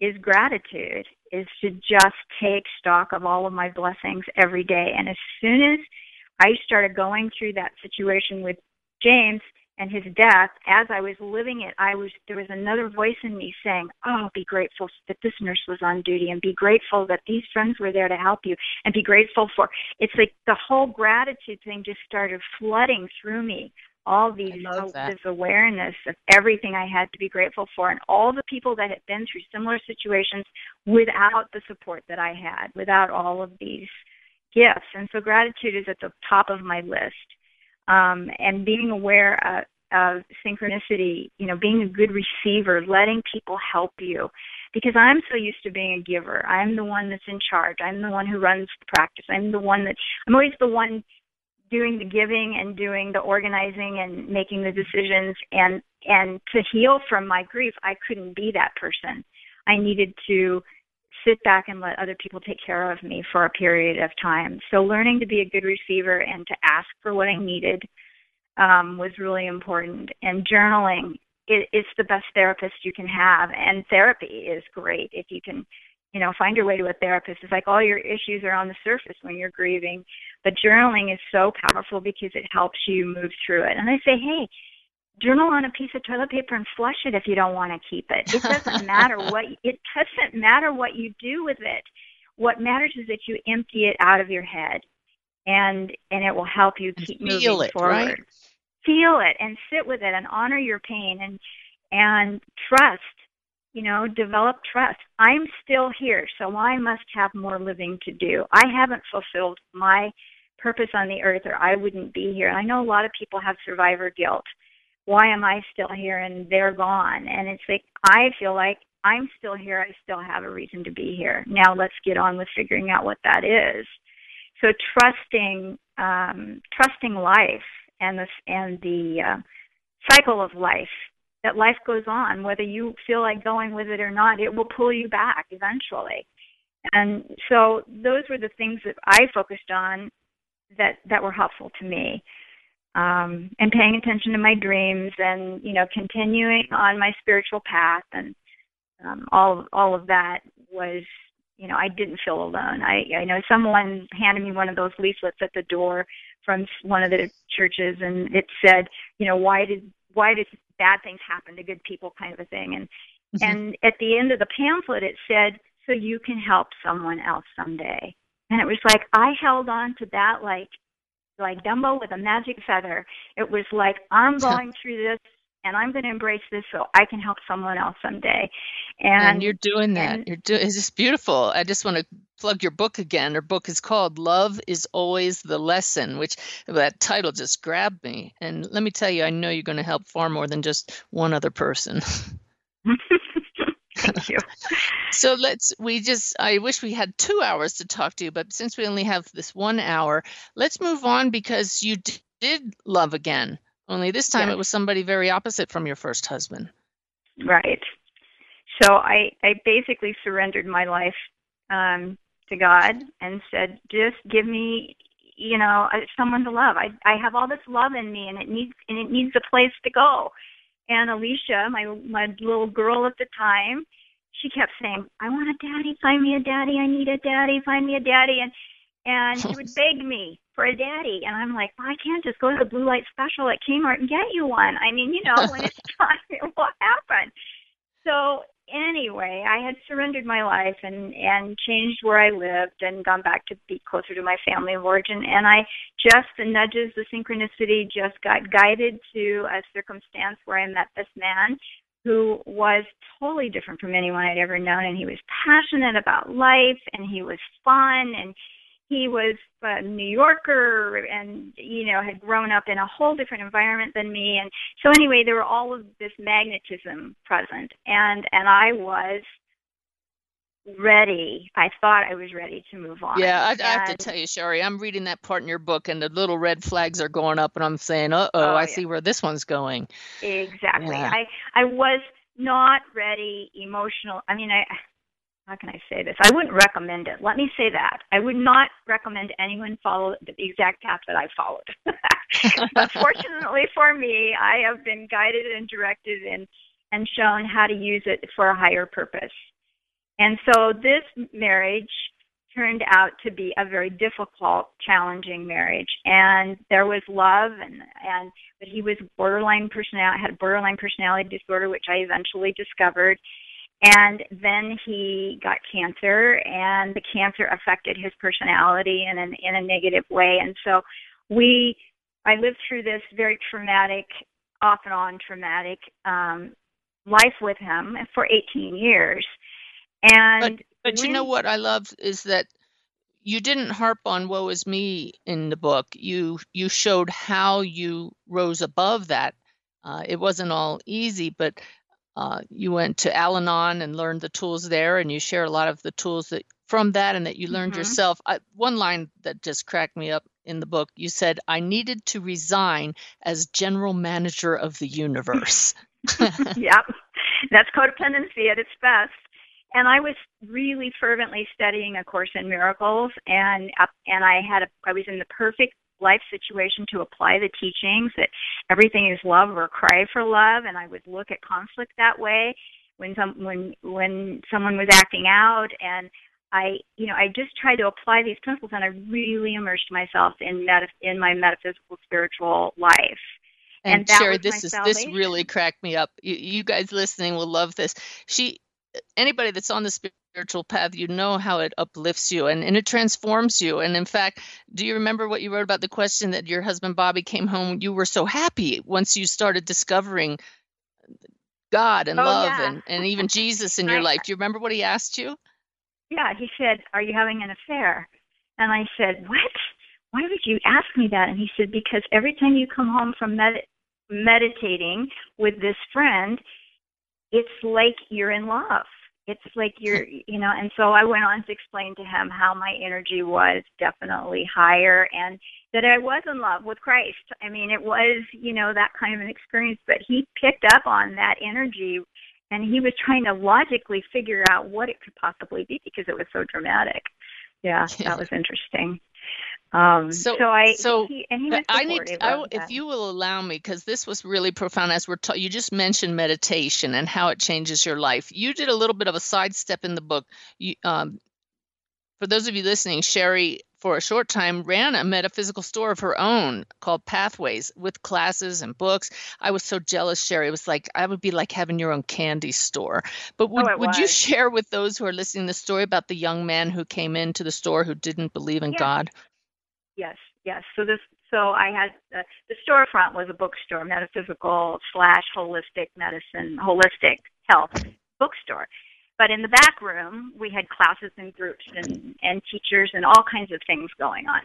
is gratitude, is to just take stock of all of my blessings every day. And as soon as I started going through that situation with James, and his death, as I was living it, I was there was another voice in me saying, "Oh, be grateful that this nurse was on duty, and be grateful that these friends were there to help you, and be grateful for." It's like the whole gratitude thing just started flooding through me. All these this awareness of everything I had to be grateful for, and all the people that had been through similar situations without the support that I had, without all of these gifts. And so gratitude is at the top of my list um, and being aware of, of synchronicity, you know, being a good receiver, letting people help you. Because I'm so used to being a giver. I'm the one that's in charge. I'm the one who runs the practice. I'm the one that I'm always the one doing the giving and doing the organizing and making the decisions and and to heal from my grief, I couldn't be that person. I needed to sit back and let other people take care of me for a period of time. So learning to be a good receiver and to ask for what I needed um, was really important. And journaling it, it's the best therapist you can have. And therapy is great if you can, you know, find your way to a therapist. It's like all your issues are on the surface when you're grieving, but journaling is so powerful because it helps you move through it. And I say, hey, journal on a piece of toilet paper and flush it if you don't want to keep it. It doesn't [LAUGHS] matter what it doesn't matter what you do with it. What matters is that you empty it out of your head, and and it will help you keep feel moving it, forward. right? Feel it and sit with it and honor your pain and and trust. You know, develop trust. I'm still here, so I must have more living to do. I haven't fulfilled my purpose on the earth, or I wouldn't be here. I know a lot of people have survivor guilt why am I still here and they're gone? And it's like I feel like I'm still here. I still have a reason to be here. Now let's get on with figuring out what that is. So trusting, um, trusting life and the and the uh, cycle of life. That life goes on, whether you feel like going with it or not. It will pull you back eventually. And so those were the things that I focused on that that were helpful to me um, and paying attention to my dreams and you know continuing on my spiritual path and um, all all of that was you know I didn't feel alone. I I know someone handed me one of those leaflets at the door from one of the churches and it said you know why did why did bad things happen to good people kind of a thing and mm-hmm. and at the end of the pamphlet it said so you can help someone else someday and it was like I held on to that like like Dumbo with a magic feather. It was like I'm [LAUGHS] going through this and I'm going to embrace this so I can help someone else someday. And, and you're doing that. And, you're doing it's just beautiful. I just want to plug your book again. Her book is called Love is Always the Lesson, which that title just grabbed me. And let me tell you, I know you're going to help far more than just one other person. [LAUGHS] Thank you. so let's, we just, I wish we had two hours to talk to you, but since we only have this one hour, let's move on because you d- did love again. Only this time Yes. it was somebody very opposite from your first husband. Right. So I I basically surrendered my life um to God and said, just give me you know uh, someone to love. I I have all this love in me and it needs and it needs a place to go. And Alicia, my my little girl at the time, she kept saying, "I want a daddy. Find me a daddy. I need a daddy. Find me a daddy." And and she would [LAUGHS] beg me for a daddy, and I'm like, well, "I can't just go to the blue light special at Kmart and get you one. I mean, you know, when it's [LAUGHS] time, it will happen." So anyway, I had surrendered my life and and changed where I lived and gone back to be closer to my family of origin. And I just the nudges, the synchronicity, just got guided to a circumstance where I met this man who was totally different from anyone I'd ever known, and he was passionate about life, and he was fun, and he was a New Yorker and you know had grown up in a whole different environment than me and so anyway there were all of this magnetism present and and I was ready I thought I was ready to move on Yeah, I, I have to tell you, Sherry, I'm reading that part in your book, and the little red flags are going up, and I'm saying, "Uh oh, Oh, I yeah. see where this one's going." Exactly. Yeah. I I was not ready emotional. I mean, I how can I say this? I wouldn't recommend it. Let me say that. I would not recommend anyone follow the exact path that I followed. [LAUGHS] but fortunately for me, I have been guided and directed and and shown how to use it for a higher purpose. And so this marriage turned out to be a very difficult, challenging marriage. And there was love, and and but he was borderline personality had borderline personality disorder, which I eventually discovered. And then he got cancer, and the cancer affected his personality in an in a negative way. And so we, I lived through this very traumatic, off and on traumatic um, life with him for 18 years. And but, but you know what I love is that you didn't harp on woe is me in the book. You you showed how you rose above that. Uh, it wasn't all easy, but uh, you went to Al-Anon and learned the tools there, and you share a lot of the tools that from that and that you learned mm-hmm. yourself. I, one line that just cracked me up in the book, you said, "I needed to resign as general manager of the universe." [LAUGHS] yep, that's codependency at its best and I was really fervently studying A Course in Miracles, and uh, and I had a, I was in the perfect life situation to apply the teachings that everything is love or cry for love, and I would look at conflict that way when some when when someone was acting out, and I you know I just tried to apply these principles, and I really immersed myself in meta, in my metaphysical spiritual life. And, and this is salvation. this really cracked me up. You, you guys listening will love this. She anybody that's on the spiritual path, you know how it uplifts you and, and it transforms you. And in fact, do you remember what you wrote about the question that your husband Bobby came home? You were so happy once you started discovering God and oh, love yeah. and, and even Jesus in your life. Do you remember what he asked you? Yeah, he said, Are you having an affair? And I said, What? Why would you ask me that? And he said, Because every time you come home from med- meditating with this friend, it's like you're in love. It's like you're, [LAUGHS] you know, and so I went on to explain to him how my energy was definitely higher and that I was in love with Christ. I mean, it was, you know, that kind of an experience, but he picked up on that energy and he was trying to logically figure out what it could possibly be because it was so dramatic. Yeah, that was interesting. Um, so, so I so he, and he was I need I, if you will allow me because this was really profound as we're ta- you just mentioned meditation and how it changes your life. You did a little bit of a sidestep in the book. You, um, for those of you listening, Sherry for a short time ran a metaphysical store of her own called Pathways with classes and books. I was so jealous, Sherry. It was like I would be like having your own candy store. But would oh, would you share with those who are listening the story about the young man who came into the store who didn't believe in yeah. God? Yes, yes. So this, so I had uh, the storefront was a bookstore, metaphysical slash holistic medicine, holistic health bookstore. But in the back room, we had classes and groups and and teachers and all kinds of things going on.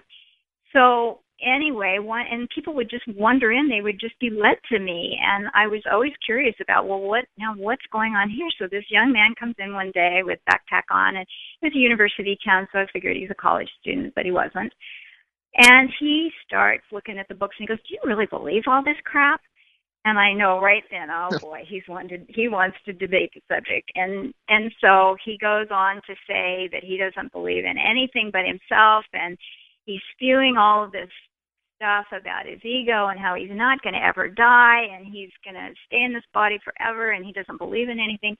So anyway, one and people would just wander in. They would just be led to me, and I was always curious about well, what now? What's going on here? So this young man comes in one day with backpack on, and it was a university town, so I figured he's a college student, but he wasn't. And he starts looking at the books and he goes, "Do you really believe all this crap?" And I know right then, oh [LAUGHS] boy, he's wanted he wants to debate the subject. And and so he goes on to say that he doesn't believe in anything but himself and he's spewing all of this stuff about his ego and how he's not going to ever die and he's going to stay in this body forever and he doesn't believe in anything.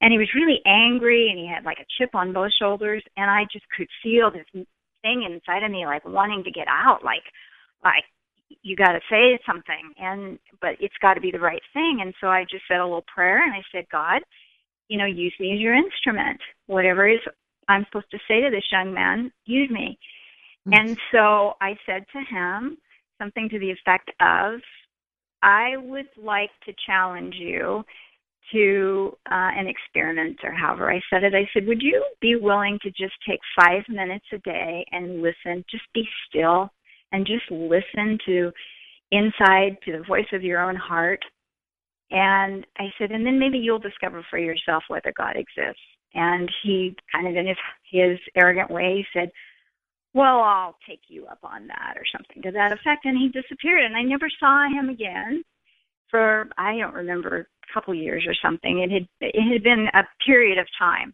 And he was really angry and he had like a chip on both shoulders and I just could feel this thing inside of me like wanting to get out like like you got to say something and but it's got to be the right thing. And so i just said a little prayer and i said god you know use me as your instrument. Whatever is i'm supposed to say to this young man use me. Mm-hmm. and so i said to him something to the effect of i would like to challenge you to uh, an experiment or however I said it. I said, Would you be willing to just take five minutes a day and listen? Just be still and just listen to inside to the voice of your own heart. And I said, and then maybe you'll discover for yourself whether God exists. And he kind of in his his arrogant way said, Well, I'll take you up on that or something to that effect and he disappeared and I never saw him again for I don't remember a couple years or something. It had it had been a period of time,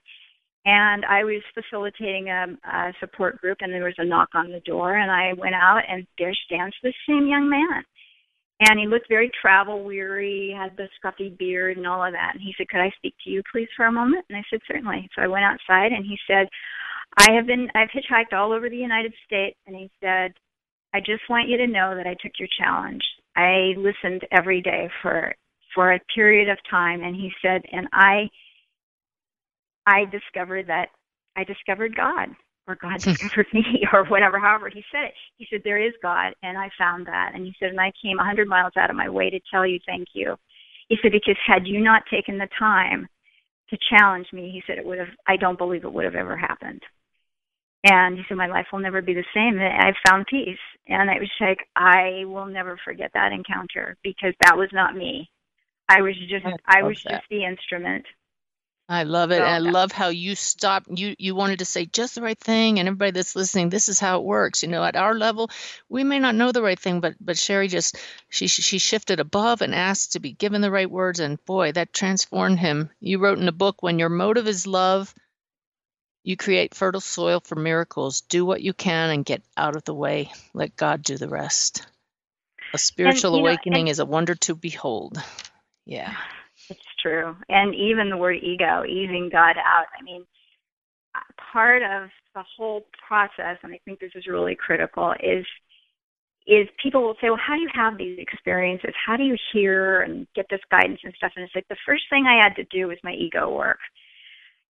and I was facilitating a, a support group, and there was a knock on the door, and I went out, and there stands this same young man, and he looked very travel weary, had the scruffy beard and all of that, and he said, "Could I speak to you, please, for a moment?" And I said, "Certainly." So I went outside, and he said. I have been I've hitchhiked all over the United States and he said, I just want you to know that I took your challenge. I listened every day for for a period of time and he said and I I discovered that I discovered God or God [LAUGHS] discovered me or whatever, however he said it. He said, There is God and I found that and he said, and I came a hundred miles out of my way to tell you thank you. He said, Because had you not taken the time to challenge me, he said it would have I don't believe it would have ever happened. And he said, My life will never be the same. And I found peace. And it was like, I will never forget that encounter because that was not me. I was just I, I was that. just the instrument. I love it. So, and I love how you stopped you you wanted to say just the right thing and everybody that's listening this is how it works. You know, at our level, we may not know the right thing, but but Sherry just she she shifted above and asked to be given the right words and boy, that transformed him. You wrote in the book when your motive is love, you create fertile soil for miracles. Do what you can and get out of the way. Let God do the rest. A spiritual and, awakening know, and, is a wonder to behold. Yeah. It's true. And even the word ego, easing God out. I mean, uh, part of the whole process, and I think this is really critical, is is people will say, well, how do you have these experiences? How do you hear and get this guidance and stuff? And it's like the first thing I had to do was my ego work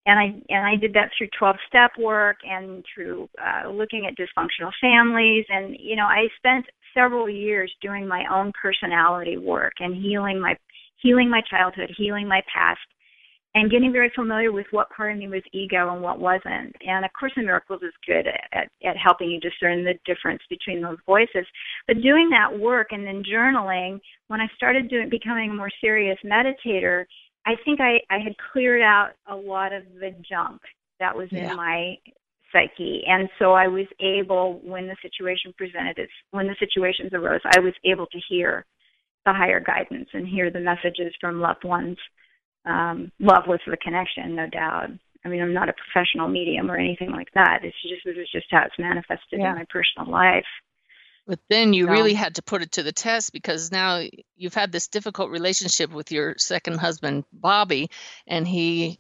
and I and I did that through 12 step work and through uh, looking at dysfunctional families and you know I spent several years doing my own personality work and healing my healing my childhood, healing my past, and getting very familiar with what part of me was ego and what wasn't. And of Course in Miracles is good at, at helping you discern the difference between those voices. But doing that work and then journaling, when I started doing becoming a more serious meditator, I think I, I had cleared out a lot of the junk that was yeah. in my psyche. And so I was able, when the situation presented its, when the situations arose, I was able to hear the higher guidance and hear the messages from loved ones. Um, love was the connection, no doubt. I mean, I'm not a professional medium or anything like that. It's just, it was just how it's manifested yeah. in my personal life. But then you so. really had to put it to the test because now you've had this difficult relationship with your second husband, Bobby, and he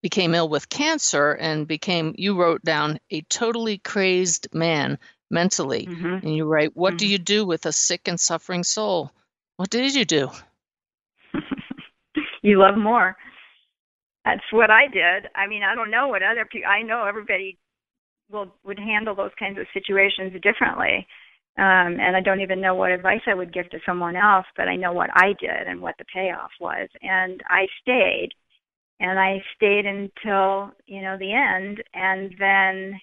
became ill with cancer and became, you wrote down, a totally crazed man mentally. Mm-hmm. And you write, What mm-hmm. do you do with a sick and suffering soul? What did you do? [LAUGHS] you love more. That's what I did. I mean, I don't know what other people, I know everybody will would handle those kinds of situations differently um, and I don't even know what advice I would give to someone else, but I know what I did and what the payoff was. And I stayed, and I stayed until you know the end. And then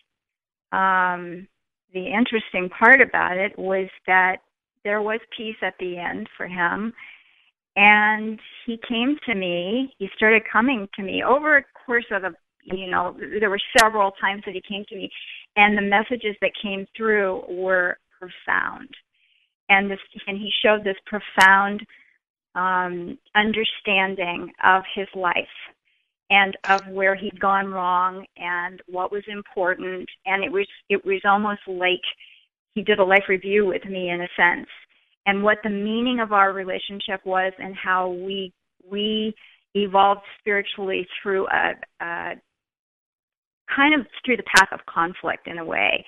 um, the interesting part about it was that there was peace at the end for him. And he came to me. He started coming to me over a course of the you know there were several times that he came to me and the messages that came through were profound. And this, and he showed this profound um, understanding of his life and of where he'd gone wrong and what was important. And it was it was almost like he did a life review with me in a sense, and what the meaning of our relationship was, and how we we evolved spiritually through a, a kind of through the path of conflict in a way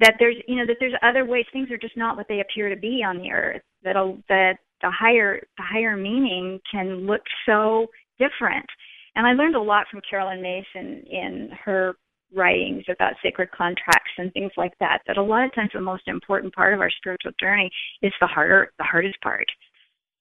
that there's you know that there's other ways things are just not what they appear to be on the earth that a, that the higher the higher meaning can look so different. And i learned a lot from Caroline Myss in her writings about sacred contracts and things like that that a lot of times the most important part of our spiritual journey is the harder the hardest part.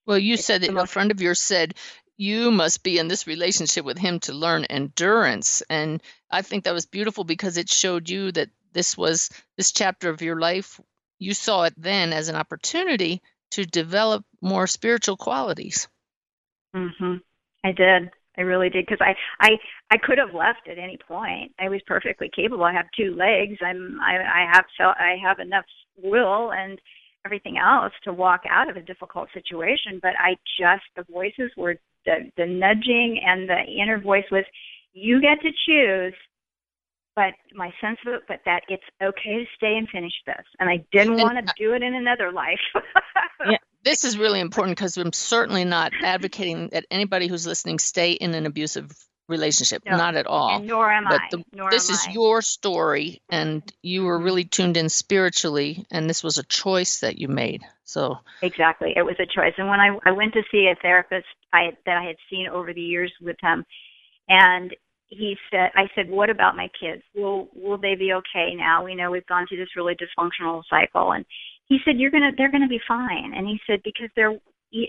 Well you it's said that a friend of yours said you must be in this relationship with him to learn endurance. And i think that was beautiful because it showed you that this was this chapter of your life you saw it then as an opportunity to develop more spiritual qualities. Mhm i did. I really did because i i i could have left at any point. I was perfectly capable. I have two legs. I'm i i have so i have enough will and everything else to walk out of a difficult situation but i just the voices were the the nudging and the inner voice was you get to choose but my sense of it, but that it's okay to stay and finish this. And I didn't want to do it in another life. [LAUGHS] yeah, this is really important because I'm certainly not advocating that anybody who's listening stay in an abusive relationship, No. not at all. And nor am but I. the- nor this is I. your story, and you were Mhm. really tuned in spiritually, and this was a choice that you made. So, Exactly. It was a choice. And when I I went to see a therapist I that I had seen over the years with him and he said I said, What about my kids? Will will they be okay now? We know we've gone through this really dysfunctional cycle and he said, You're gonna they're gonna be fine and he said, Because they're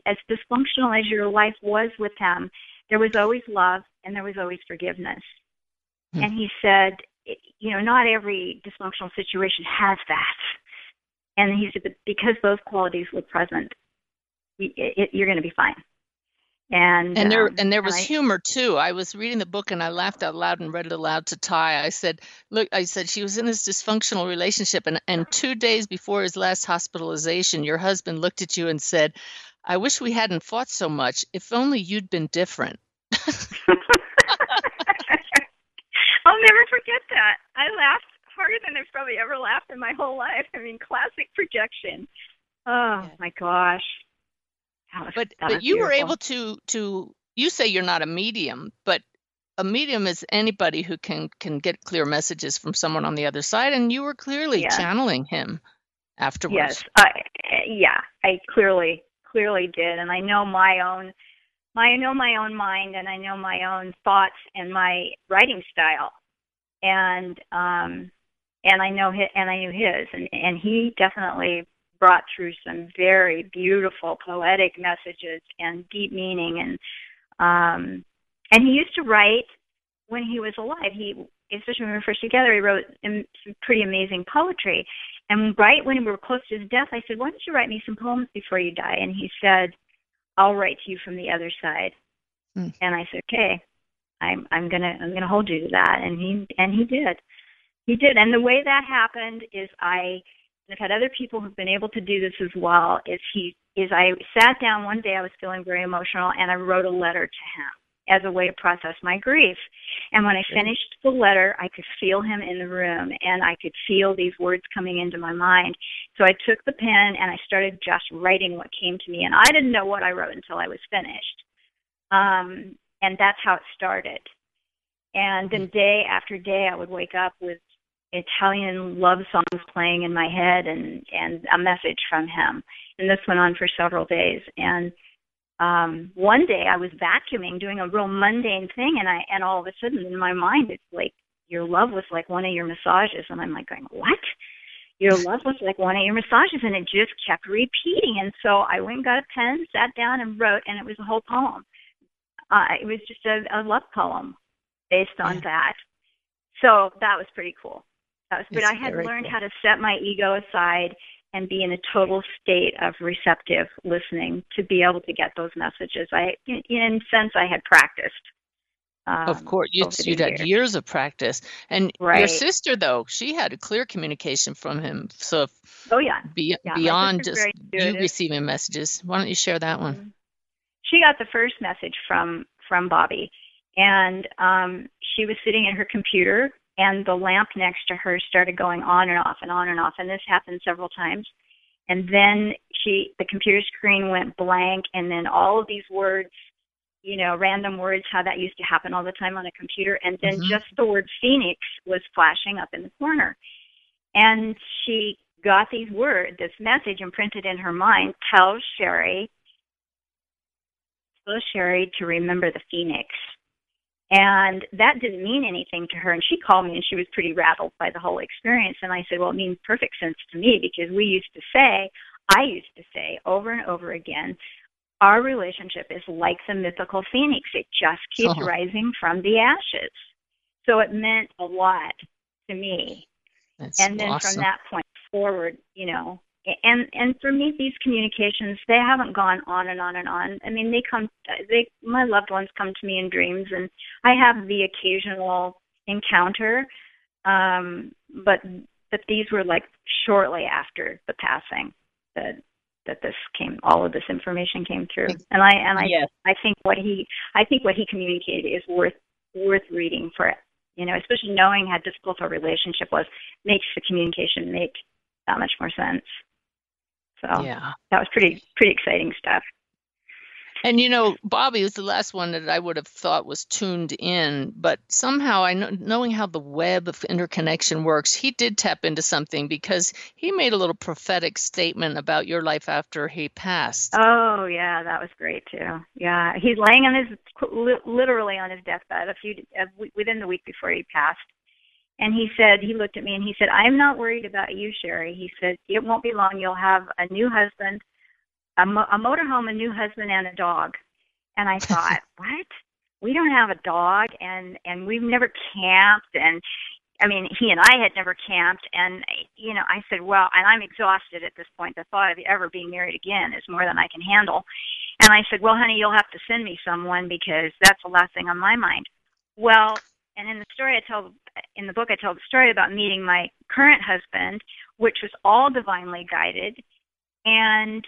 as dysfunctional as your life was with them, there was always love and there was always forgiveness. Hmm. And he said, you know, not every dysfunctional situation has that. And he said, but because those qualities were present, y- it, you're going to be fine. And and there um, and there was I- humor too. I was reading the book and I laughed out loud and read it aloud to Ty. I said, "Look," I said, "she was in this dysfunctional relationship, and and two days before his last hospitalization, your husband looked at you and said." I wish we hadn't fought so much. If only you'd been different. [LAUGHS] I'll never forget that. I laughed harder than I've probably ever laughed in my whole life. I mean, classic projection. Oh my gosh. Was, But but you were able to to you say you're not a medium, but a medium is anybody who can can get clear messages from someone on the other side, and you were clearly Yeah. channeling him afterwards. Yes, I yeah, I clearly clearly did, and I know my own, my I know my own mind, and I know my own thoughts and my writing style, and um, and I know his, and I knew his, and and he definitely brought through some very beautiful poetic messages and deep meaning, and um, and he used to write when he was alive. He especially when we were first together, he wrote some pretty amazing poetry. And right when we were close to his death, I said, "Why don't you write me some poems before you die?" And he said, "I'll write to you from the other side." Hmm. And I said, "Okay, I'm I'm gonna I'm gonna hold you to that." And he and he did, he did. And the way that happened is I I've had other people who've been able to do this as well. Is he is I sat down one day I was feeling very emotional and I wrote a letter to him as a way to process my grief. And when I finished the letter, I could feel him in the room and I could feel these words coming into my mind. So I took the pen and I started just writing what came to me. And I didn't know what I wrote until I was finished. Um, and that's how it started. And then day after day, I would wake up with Italian love songs playing in my head and and a message from him. And this went on for several days. And um one day I was vacuuming, doing a real mundane thing, and I and all of a sudden in my mind it's like your love was like one of your massages, and I'm like going what? Your love was like one of your massages, and it just kept repeating. And so I went and got a pen, sat down, and wrote, and it was a whole poem. Uh, it was just a, a love poem based on that. So that was pretty cool. That was, but It's I had learned cool. how to set my ego aside and be in a total state of receptive listening to be able to get those messages. I, in, in sense, I had practiced. Um, Of course, you'd, you'd had years. years of practice. And your sister, though, she had a clear communication from him. So Oh yeah. be, Yeah, beyond just you receiving messages, why don't you share that one? she got the first message from from Bobby, and um, she was sitting at her computer, and the lamp next to her started going on and off and on and off, and this happened several times. And then she, the computer screen went blank, and then all of these words, you know, random words, how that used to happen all the time on a computer, and then Mhm. just the word Phoenix was flashing up in the corner. And she got these words, this message imprinted in her mind, tell Sherry tell Sherry to remember the phoenix. And that didn't mean anything to her. And she called me and she was pretty rattled by the whole experience. And I said, Well, it means perfect sense to me because we used to say, I used to say over and over again, our relationship is like the mythical phoenix. It just keeps Uh-huh. rising from the ashes. So it meant a lot to me That's and then awesome. from that point forward, you know, and and for me, these communications they haven't gone on and on and on. I mean, they come, they my loved ones come to me in dreams, and I have the occasional encounter, um, but but these were like shortly after the passing that that this came, all of this information came through, and I and I Yes. I think what he I think what he communicated is worth worth reading for you know, especially knowing how difficult our relationship was, makes the communication make that much more sense. So Yeah. that was pretty pretty exciting stuff. And you know, Bobby was the last one that I would have thought was tuned in, but somehow I know, knowing how the web of interconnection works, he did tap into something because he made a little prophetic statement about your life after he passed. Oh yeah, that was great too. Yeah, he's laying on his literally on his deathbed a few uh, within the week before he passed. And he said, he looked at me and he said, I'm not worried about you, Sherry. He said, it won't be long. You'll have a new husband, a, mo- a motorhome, a new husband, and a dog. And I [LAUGHS] thought, what? We don't have a dog, and and we've never camped, and I mean, he and I had never camped, and you know, I said, well, and I'm exhausted at this point. The thought of ever being married again is more than I can handle. And I said, well, honey, you'll have to send me someone because that's the last thing on my mind. Well, and in the story I tell in the book, I tell the story about meeting my current husband, which was all divinely guided, and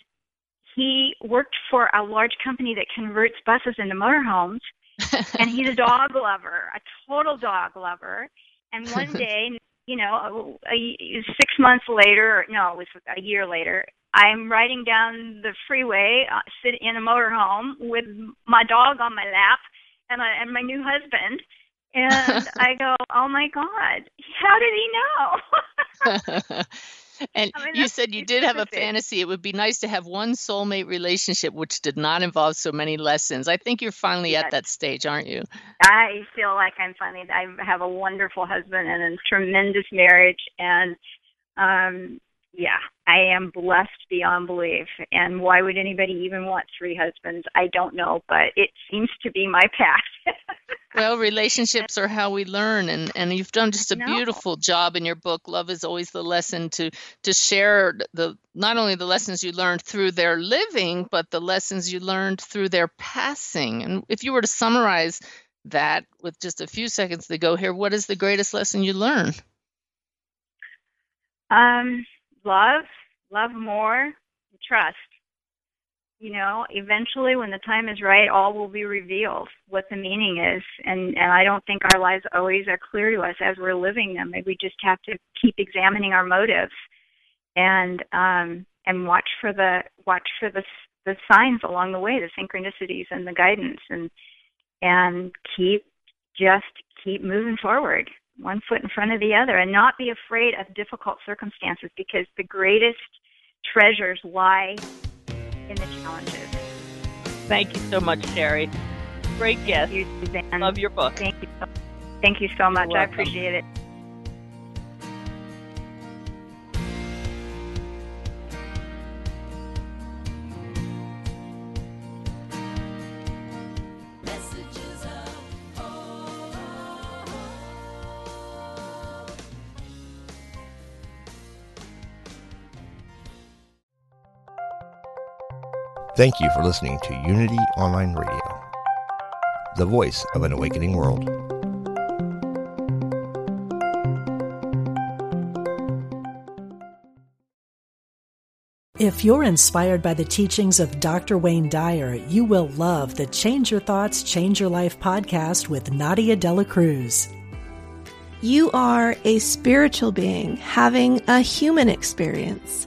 he worked for a large company that converts buses into motorhomes. [LAUGHS] And he's a dog lover a total dog lover. And [LAUGHS] one day you know a, a, six months later no it was a year later i'm riding down the freeway uh, sit in a motorhome with my dog on my lap and I, and my new husband and [LAUGHS] i go oh my god how did he know [LAUGHS] and [LAUGHS] I mean, you said you did have a fantasy. It would be nice to have one soulmate relationship which did not involve so many lessons. I think you're finally yes. at that stage, aren't you? I feel like I'm finally. I have a wonderful husband and a tremendous marriage, and um, yeah, I am blessed beyond belief. And why would anybody even want three husbands? I don't know, but it seems to be my path. [LAUGHS] well, relationships are how we learn, and and you've done just a beautiful job in your book. Love is always the lesson to to share the not only the lessons you learned through their living, but the lessons you learned through their passing. And if you were to summarize that with just a few seconds to go here, what is the greatest lesson you learned? Um, love, love more, trust. You know, eventually when the time is right, all will be revealed what the meaning is. And and I don't think our lives always are clear to us as we're living them. Maybe we just have to keep examining our motives and um and watch for the watch for the the signs along the way, the synchronicities and the guidance and and keep just keep moving forward one foot in front of the other and not be afraid of difficult circumstances because the greatest treasures lie in the challenges. Thank you so much, Sherry. Great guest. Thank you, Suzanne. Love your book. Thank you. Thank you so much. I appreciate it. Thank you for listening to Unity Online Radio, the voice of an awakening world. If you're inspired by the teachings of Dr. Wayne Dyer, you will love the Change Your Thoughts, Change Your Life podcast with Nadia Dela Cruz. You are a spiritual being having a human experience.